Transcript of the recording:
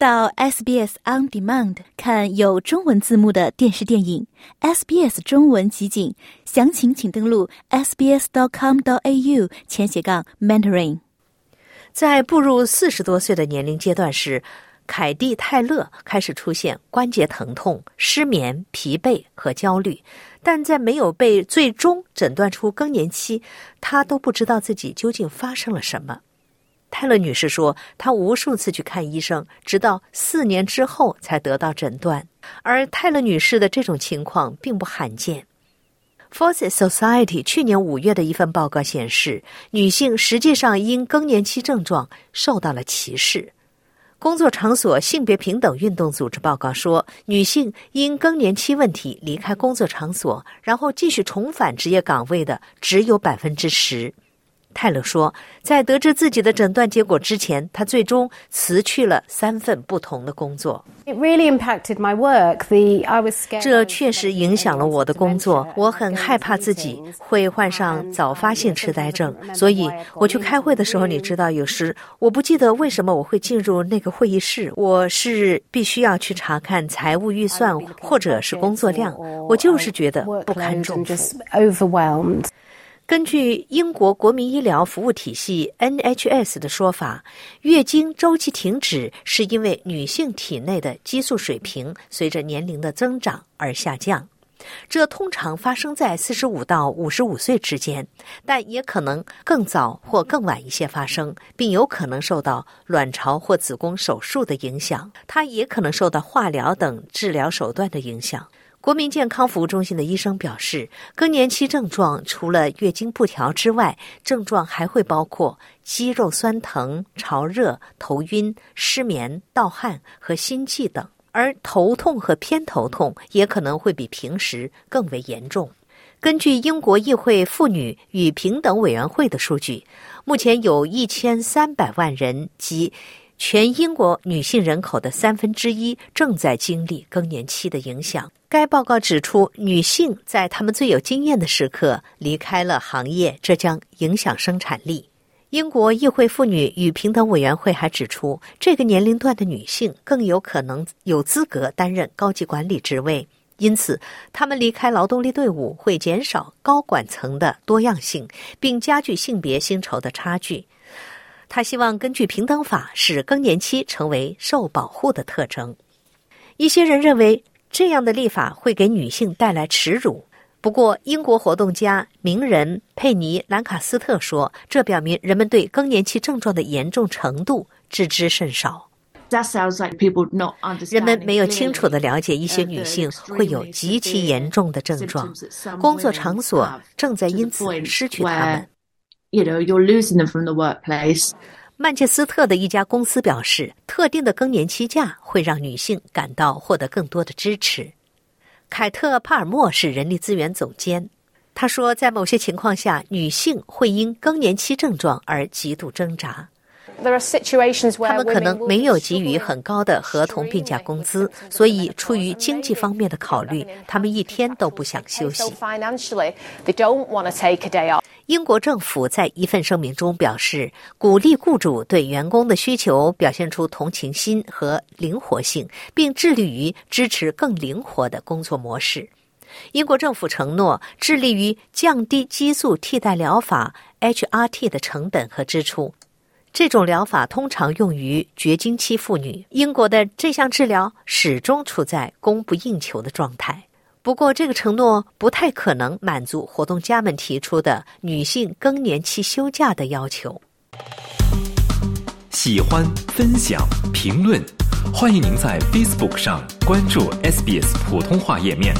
到 SBS On Demand 看有中文字幕的电视电影，SBS 中文集锦，详情请登录 sbs.com.au 前斜杠 mentoring。在步入四十多岁的年龄阶段时，凯蒂·泰勒开始出现关节疼痛、失眠、疲惫和焦虑，但在没有被最终诊断出更年期，她都不知道自己究竟发生了什么。泰勒女士说：“她无数次去看医生，直到四年之后才得到诊断。而泰勒女士的这种情况并不罕见。” Forces Society 去年五月的一份报告显示，女性实际上因更年期症状受到了歧视。工作场所性别平等运动组织报告说，女性因更年期问题离开工作场所，然后继续重返职业岗位的只有百分之十。泰勒说，在得知自己的诊断结果之前，他最终辞去了三份不同的工作。这确实影响了我的工作。我很害怕自己会患上早发性痴呆症，所以我去开会的时候，你知道，有时我不记得为什么我会进入那个会议室。我是必须要去查看财务预算或者是工作量，我就是觉得不堪重负。根据英国国民医疗服务体系 NHS 的说法，月经周期停止是因为女性体内的激素水平随着年龄的增长而下降。这通常发生在四十五到五十五岁之间，但也可能更早或更晚一些发生，并有可能受到卵巢或子宫手术的影响。它也可能受到化疗等治疗手段的影响。国民健康服务中心的医生表示，更年期症状除了月经不调之外，症状还会包括肌肉酸疼、潮热、头晕、失眠、盗汗和心悸等，而头痛和偏头痛也可能会比平时更为严重。根据英国议会妇女与平等委员会的数据，目前有一千三百万人及。全英国女性人口的三分之一正在经历更年期的影响。该报告指出，女性在她们最有经验的时刻离开了行业，这将影响生产力。英国议会妇女与平等委员会还指出，这个年龄段的女性更有可能有资格担任高级管理职位，因此，她们离开劳动力队伍会减少高管层的多样性，并加剧性别薪酬的差距。他希望根据平等法使更年期成为受保护的特征。一些人认为这样的立法会给女性带来耻辱。不过，英国活动家名人佩尼·兰卡斯特说，这表明人们对更年期症状的严重程度知之甚少。人们没有清楚的了解一些女性会有极其严重的症状，工作场所正在因此失去她们。You know you're losing them from the workplace。曼彻斯特的一家公司表示，特定的更年期假会让女性感到获得更多的支持。凯特·帕尔默是人力资源总监，他说，在某些情况下，女性会因更年期症状而极度挣扎。他们可能没有给予很高的合同病假工资，所以出于经济方面的考虑，他们一天都不想休息。英国政府在一份声明中表示，鼓励雇主对员工的需求表现出同情心和灵活性，并致力于支持更灵活的工作模式。英国政府承诺致力于降低激素替代疗法 （HRT） 的成本和支出。这种疗法通常用于绝经期妇女。英国的这项治疗始终处在供不应求的状态。不过，这个承诺不太可能满足活动家们提出的女性更年期休假的要求。喜欢、分享、评论，欢迎您在 Facebook 上关注 SBS 普通话页面。